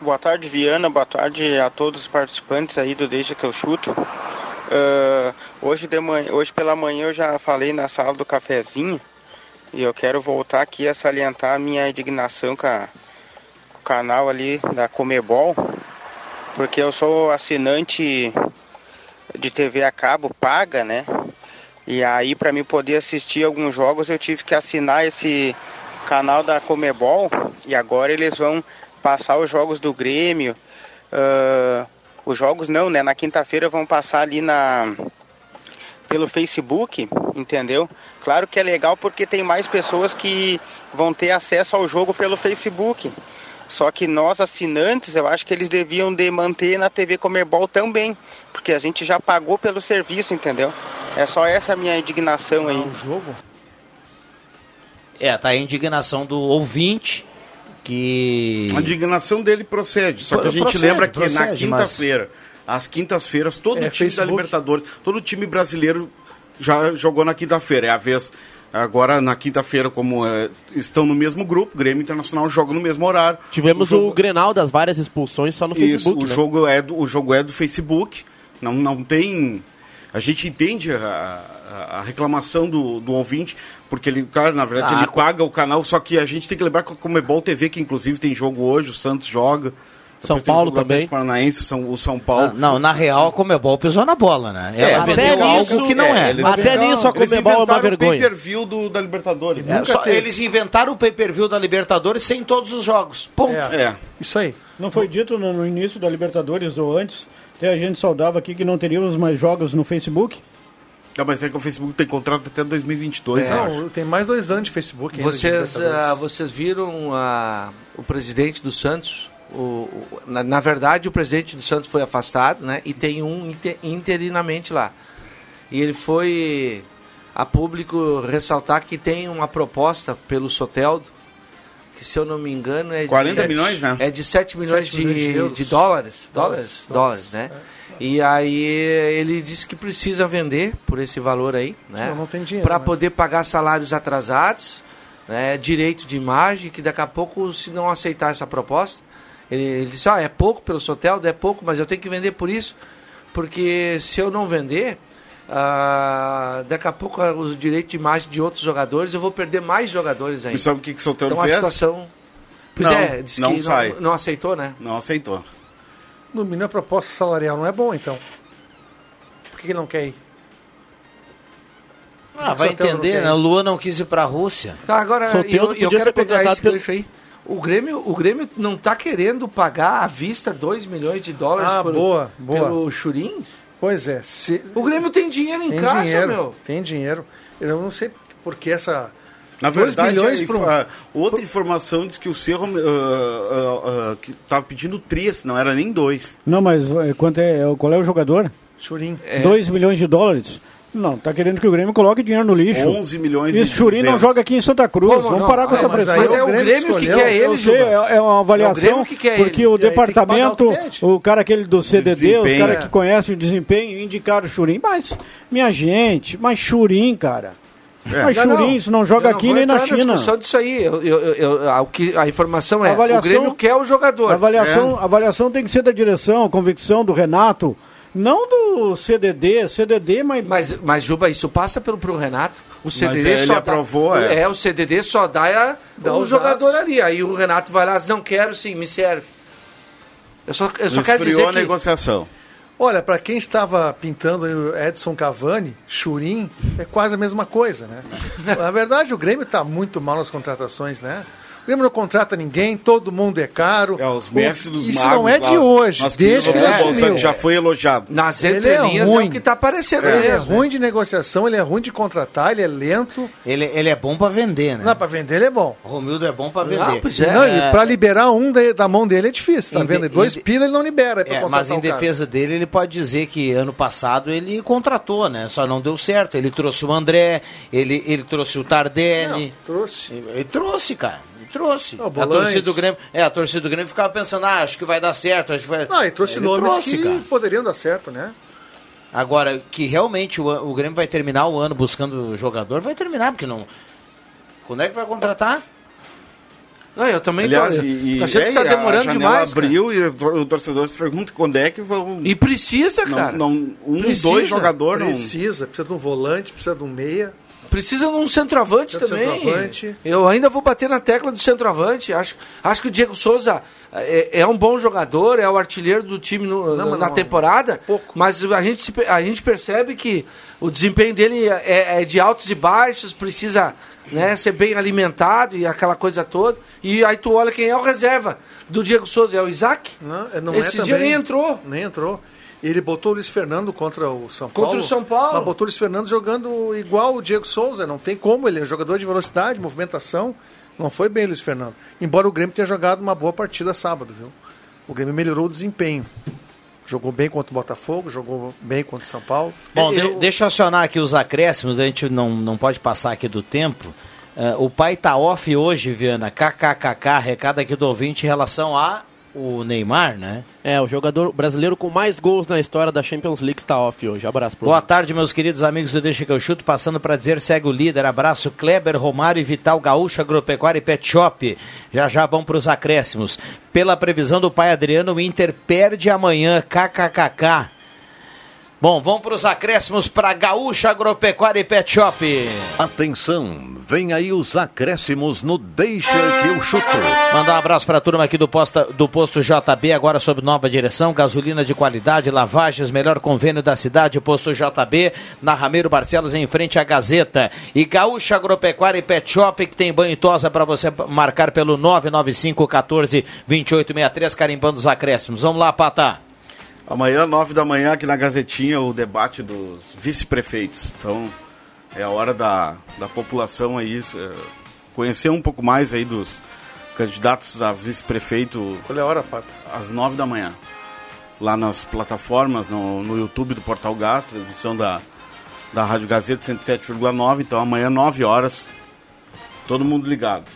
Boa tarde, Viana. Boa tarde a todos os participantes aí do Deixa que eu chuto. Ah, hoje, de manhã, hoje pela manhã eu já falei na sala do cafezinho e eu quero voltar aqui a salientar a minha indignação com, a- com o canal ali da Comebol, porque eu sou assinante de TV a cabo paga, né? E aí para mim poder assistir alguns jogos eu tive que assinar esse canal da Comebol e agora eles vão passar os jogos do Grêmio. ah, os jogos não, né? Na quinta-feira vão passar ali na pelo Facebook, entendeu? Claro que é legal porque tem mais pessoas que vão ter acesso ao jogo pelo Facebook. Só que nós assinantes, eu acho que eles deviam de manter na TV Comebol também, porque a gente já pagou pelo serviço, entendeu? É só essa minha indignação aí. jogo? É, tá a indignação do ouvinte que. A indignação dele procede. Só que a gente Procede, lembra que na procede, quinta-feira, às quintas-feiras, todo É, o time da Facebook. Libertadores, todo o time brasileiro já jogou na quinta-feira. É a vez. Agora, na quinta-feira, como é, estão no mesmo grupo, Grêmio Internacional joga no mesmo horário. Tivemos O o, jogo- Grenal das várias expulsões só no Isso, Facebook. o, né? jogo é do, o jogo é do Facebook. Não, não tem. A gente entende a, a- reclamação do, do ouvinte, porque ele, claro, na verdade, Ah, ele paga o canal, só que a gente tem que lembrar que a Comebol TV, que inclusive tem jogo hoje, o Santos joga. São o Paulo também. Paranaense, o São, o São Paulo. Ah, não, na real, a Comebol pisou na bola, né? Ela É, vendeu até algo nisso- que não é. eles Até inventaram- nisso a eles Comebol é uma inventaram vergonha. o pay-per-view do- da Libertadores. É, só- eles inventaram o pay-per-view da Libertadores sem todos os jogos. Ponto. É. Isso aí. Não foi dito no, no início da Libertadores ou antes? Até a gente saudava aqui que não teríamos mais jogos no Facebook. Não, mas é que o Facebook tem contrato até 2022, É, eu acho. não, tem mais dois anos de Facebook. ainda Vocês, ah, vocês viram ah, o presidente do Santos? O, o- na, na verdade, o presidente do Santos foi afastado, né? E tem um inter- interinamente lá. E ele foi a público ressaltar que tem uma proposta pelo Soteldo, que se eu não me engano é 40 de, milhões, né? É de 7 milhões, 7 milhões de de, de dólares. Dólares, Dólares, dólares, né? E aí ele disse que precisa vender por esse valor aí, né? Não, não tem dinheiro, Para né? poder pagar salários atrasados, né? direito de imagem, que daqui a pouco, se não aceitar essa proposta, ele, ele disse, ah, é pouco pelo Soteldo, é pouco, mas eu tenho que vender por isso, porque se eu não vender, ah, daqui a pouco ah, os direitos de imagem de outros jogadores, eu vou perder mais jogadores ainda. E sabe o que, que o Soteldo então a fez? situação... Pois Não, é, disse não que sai. não, não aceitou, né? Não aceitou. No mínimo a proposta salarial não é bom, então. Por que ele não quer ir? Ah, vai entender, né? O Luan não quis ir pra Rússia. Tá, agora Soteldo eu, eu quero pegar esse pelo- aí. O Grêmio, o Grêmio não está querendo pagar à vista 2 milhões de dólares Ah, por- boa, boa. pelo Churim? Pois é. Se... O Grêmio tem dinheiro em Tem caixa, dinheiro, meu. tem dinheiro. Eu não sei por que essa... Na verdade, milhões a outra informação diz que o Cerro ah, ah, ah, que tava pedindo três, não era nem dois. Não, mas eh, quanto é, qual é o jogador? Churim. 2 milhões de dólares? Não, tá querendo que o Grêmio coloque dinheiro no lixo. 11 milhões e Esse Churim não 200. joga aqui em Santa Cruz. Como Vamos não? parar com Ah, essa mas frescura. aí é o Grêmio que quer ele, Eu sei, é, é uma É o avaliação. Grêmio que quer porque ele. o E departamento, o o cara aquele do CDD, os desempenho. caras É. que conhecem o desempenho, indicaram o Churim. Mas, minha gente, mas Churim, cara. Mas Não, isso não joga Eu aqui nem na China. discussão disso aí. Eu, eu, eu- a, o que, a informação é, Avaliação- o Grêmio quer o jogador. A avaliação, a avaliação tem que ser da direção, convicção do Renato, não do CDD. CDD, mas. Mas, mas Juba, isso passa pelo pro Renato. O CDD ele só aprovou, dá, é. o CDD só dá, a- Dá o jogador dados. ali. Aí o Renato vai lá, diz, não quero sim, me serve. Eu só, eu só quero dizer a que negociação. Olha, para quem estava pintando Edson Cavani, Churim, é quase a mesma coisa, né? Na verdade, o Grêmio está muito mal nas contratações, né? O Grêmio não contrata ninguém, todo mundo é caro. É, os mestres dos Isso magos. não é lá, de hoje, desde que ele assumiu. Já foi elogiado. nas Ele é entrelinhas é, ruim. o que está aparecendo Ele é mesmo, né? ruim de negociação, ele é ruim de contratar, ele é lento. Ele, ele é bom pra vender, né? Não, para vender ele é bom. O Romildo é bom pra vender. Não, pois é. Não, e para liberar um da, da mão dele é difícil, tá Em vendo? de- Dois de- pila ele não libera para É, mas em um cara. defesa dele, ele pode dizer que ano passado ele contratou, né? Só não deu certo. Ele trouxe o André, ele, ele trouxe o Tardelli. Não, trouxe. Ele, ele trouxe, cara. Trouxe. Não, a torcida do Grêmio. É, a torcida do Grêmio ficava pensando, ah, acho que vai dar certo. Acho que vai... Não, e trouxe Ele nomes trouxe, que cara. poderiam dar certo, né? Agora, que realmente o, o Grêmio vai terminar o ano buscando jogador, vai terminar, porque não. Quando é que vai contratar? Não, eu também Aliás, tô, e, tô achando é, que tá a demorando janela demais. cara. abriu e o tor- o torcedor se pergunta quando é que vão. E precisa, não, cara. não, um, Precisa, dois jogadores não. Precisa, precisa de um volante, precisa de um meia. Precisa de um centroavante de um também. centroavante. Eu ainda vou bater na tecla do centroavante. Acho, acho que o Diego Souza é, é um bom jogador, é o artilheiro do time no- Não, na não- temporada. pouco. Mas a gente, a gente percebe que o desempenho dele é, é de altos e baixos, precisa né, ser bem alimentado e aquela coisa toda. E aí tu olha quem é o reserva do Diego Souza, é o Isaac? Não, é- não Esse é dia também. nem entrou. Nem entrou. Ele botou o Luiz Fernando contra o São Contra Paulo. o São Paulo. Mas botou o Luiz Fernando jogando igual o Diego Souza. Não tem como, ele é um jogador de velocidade, movimentação. Não foi bem o Luiz Fernando. Embora o Grêmio tenha jogado uma boa partida sábado, viu? O Grêmio melhorou o desempenho. Jogou bem contra o Botafogo, jogou bem contra o São Paulo. Bom, Eu- de- deixa eu acionar aqui os acréscimos, a gente não, não pode passar aqui do tempo. Eh, o pai tá off hoje, Viana. KKKK, recado aqui do ouvinte em relação a o Neymar, né? É, o jogador brasileiro com mais gols na história da Champions League está off hoje. Abraço pro Boa tarde, meus queridos amigos do Deixa que eu chuto. Passando para dizer, segue o líder. Abraço, Kleber, Romário e Vital Gaúcha, Agropecuária e Pet Shop. Já já vão para os acréscimos. Pela previsão do pai Adriano, o Inter perde amanhã. KKKK. Bom, vamos para os acréscimos para Gaúcha Agropecuária e Pet Shop. Atenção, vem aí os acréscimos no Deixa que eu chuto. Mandar um abraço para a turma aqui do, posta, do posto JB, agora sob nova direção, gasolina de qualidade, lavagens, melhor convênio da cidade, posto JB, na Ramiro Barcelos, em frente à Gazeta. E Gaúcha Agropecuária e Pet Shop, que tem banho e tosa para você marcar pelo 995 14 2863, carimbando os acréscimos. Vamos lá, Patá. Amanhã, nove da manhã, aqui na Gazetinha, o debate dos vice-prefeitos. Então, é a hora da, da população aí é, conhecer um pouco mais aí dos candidatos a vice-prefeito. Qual é a hora, Pato? Às nove da manhã. Lá nas plataformas, no, no YouTube do Portal Gás, transmissão da, da Rádio Gazeta 107,9. Então, amanhã, nove horas, todo mundo ligado.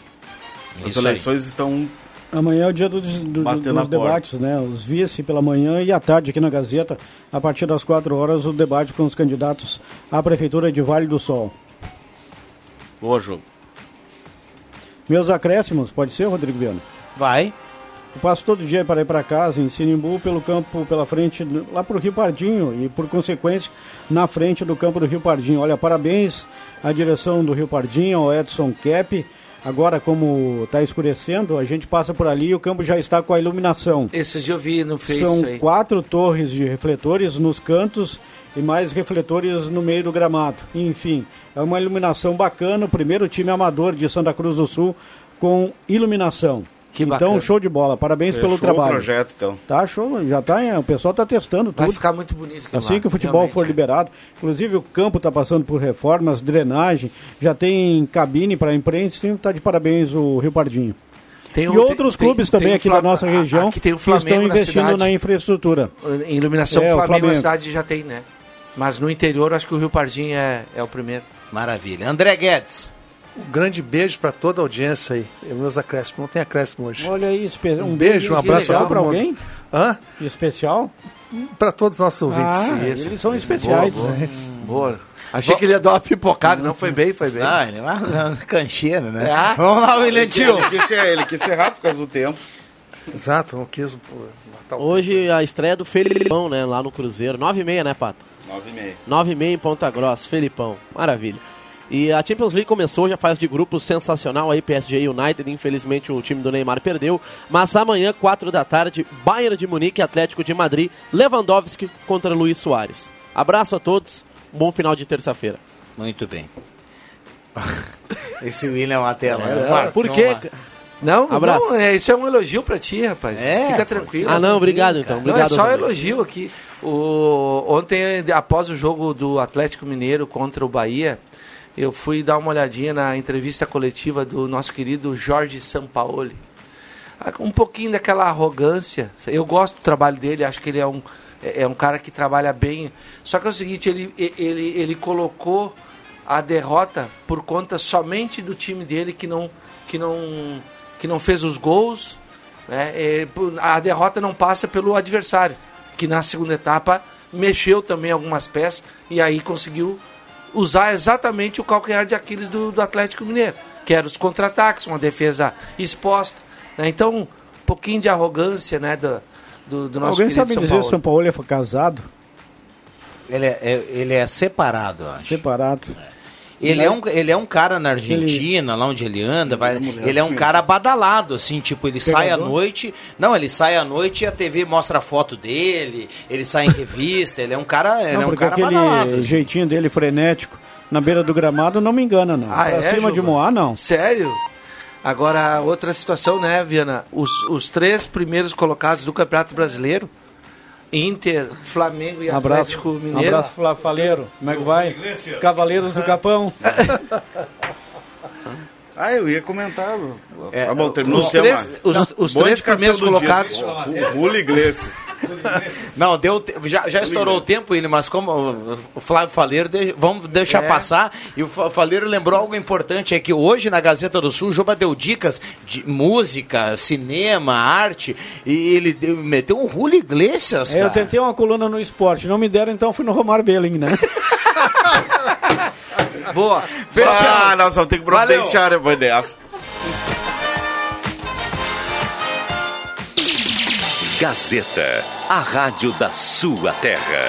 As Isso aí. eleições estão Amanhã é o dia dos, do- dos debates, né? Os vice pela manhã e à tarde aqui na Gazeta, a partir das 4 horas, o debate com os candidatos à Prefeitura de Vale do Sol. Boa, jogo. Meus acréscimos, pode ser, Rodrigo Viana? Vai. Eu passo todo dia para ir para casa, em Sinimbu, pelo campo, pela frente, lá para o Rio Pardinho e, por consequência, na frente do campo do Rio Pardinho. Olha, parabéns à direção do Rio Pardinho, ao Edson Kep. Agora, como está escurecendo, a gente passa por ali e o campo já está com a iluminação. Esses eu vi no Face São quatro torres de refletores nos cantos e mais refletores no meio do gramado. Enfim, é uma iluminação bacana. O primeiro time amador de Santa Cruz do Sul com iluminação. Que então, bacana. show de bola. Parabéns Fechou pelo o trabalho. projeto, então. Tá show, já tá, o pessoal está testando tudo. Vai ficar muito bonito aquilo Assim lá, que o futebol realmente. for liberado, inclusive o campo está passando por reformas, drenagem, já tem cabine para imprensa, sim, tá de parabéns o Rio Pardinho. Tem e o- outros tem- clubes tem também aqui Flam- da nossa região aqui tem o que estão Flamengo na investindo cidade. na infraestrutura. Em iluminação, É, o o Flamengo, Flamengo. na cidade já tem, né? Mas no interior, acho que o Rio Pardinho é, é o primeiro. Maravilha. André Guedes. Um grande beijo para toda a audiência aí. E meus acréscimos. Não tem acréscimo hoje. Olha aí, espe- Um beijo, um abraço para todo mundo. alguém? Hã? Especial? Para todos os nossos ouvintes. Ah, Isso. eles são especiais. Boa, boa. né? Boa. Achei que ele ia dar uma pipocada, não foi bem, foi bem. Ah, ele é uma cancheira, né? Ah. Vamos lá, William Tio. Ele quis, ser, ele quis ser rápido por causa do tempo. Exato, não quis matar o Hoje a estreia do Felipão, né? Lá no Cruzeiro. 9h30, né, Pato? 9h30. 9h30 em Ponta Grossa, Felipão. Maravilha. E a Champions League começou, já faz de grupo sensacional aí, PSG e United. Infelizmente o time do Neymar perdeu. Mas amanhã, 4 da tarde, Bayern de Munique, Atlético de Madrid, Lewandowski contra Luiz Soares. Abraço a todos, um bom final de terça-feira. Muito bem. Esse William é uma tela. É, Marcos, Por quê? Não, Abraço. não, é, isso é um elogio pra ti, rapaz. É, Fica tranquilo. Ah, não, obrigado então. Não, Obrigado. é só Rodrigo. elogio aqui. O, ontem, após o jogo do Atlético Mineiro contra o Bahia, eu fui dar uma olhadinha na entrevista coletiva do nosso querido Jorge Sampaoli. Ah, Um pouquinho daquela arrogância. Eu gosto do trabalho dele, acho que ele é um, é é um cara que trabalha bem. Só que é o seguinte, ele, ele, ele colocou a derrota por conta somente do time dele que não, que não, que não fez os gols. Né? É, a derrota não passa pelo adversário, que na segunda etapa mexeu também algumas peças e aí conseguiu usar exatamente o calcanhar de Aquiles do, do Atlético Mineiro, que era os contra-ataques, uma defesa exposta. né? Então, um pouquinho de arrogância né, do, do, do nosso Alguém sabe São dizer Paulo. se o São Paulo foi casado, Ele é, é- ele é separado, eu acho. separado? Ele é, um, ele é um cara na Argentina, lá onde ele anda, vai, ele é um cara badalado, assim, tipo, ele sai à Pegador? noite. Não, ele sai à noite e a TV mostra a foto dele, ele sai em revista, ele é um cara, ele não, é um cara aquele badalado. assim. jeitinho dele frenético na beira do gramado não me engana, não. Ah, pra é, cima de Juba? Moá, não. Sério? Agora, outra situação, né, Viana? Os, os três primeiros colocados do Campeonato Brasileiro, Inter, Flamengo e Um abraço, Atlético um Mineiro. abraço Flá Faleiro. Como é que vai? Os Cavaleiros do Capão. Ah, eu ia comentar. É, ah, bom, terminou os o tema. três- os- os três primeiros colocados- O Rula Iglesias. Não, deu já, já estourou o tempo, ele, mas como o- Flávio Faleiro, de- vamos deixar É. passar. E o Fa- Faleiro lembrou algo importante: é que hoje na Gazeta do Sul, o Juba deu dicas de música, cinema, arte, e ele deu- meteu um Julio Iglesias. É, eu tentei uma coluna no esporte, não me deram, então fui no Romário Belling, né? Boa. Ah, nós vamos ter que providenciar depois dessa. Gazeta, a rádio da sua terra.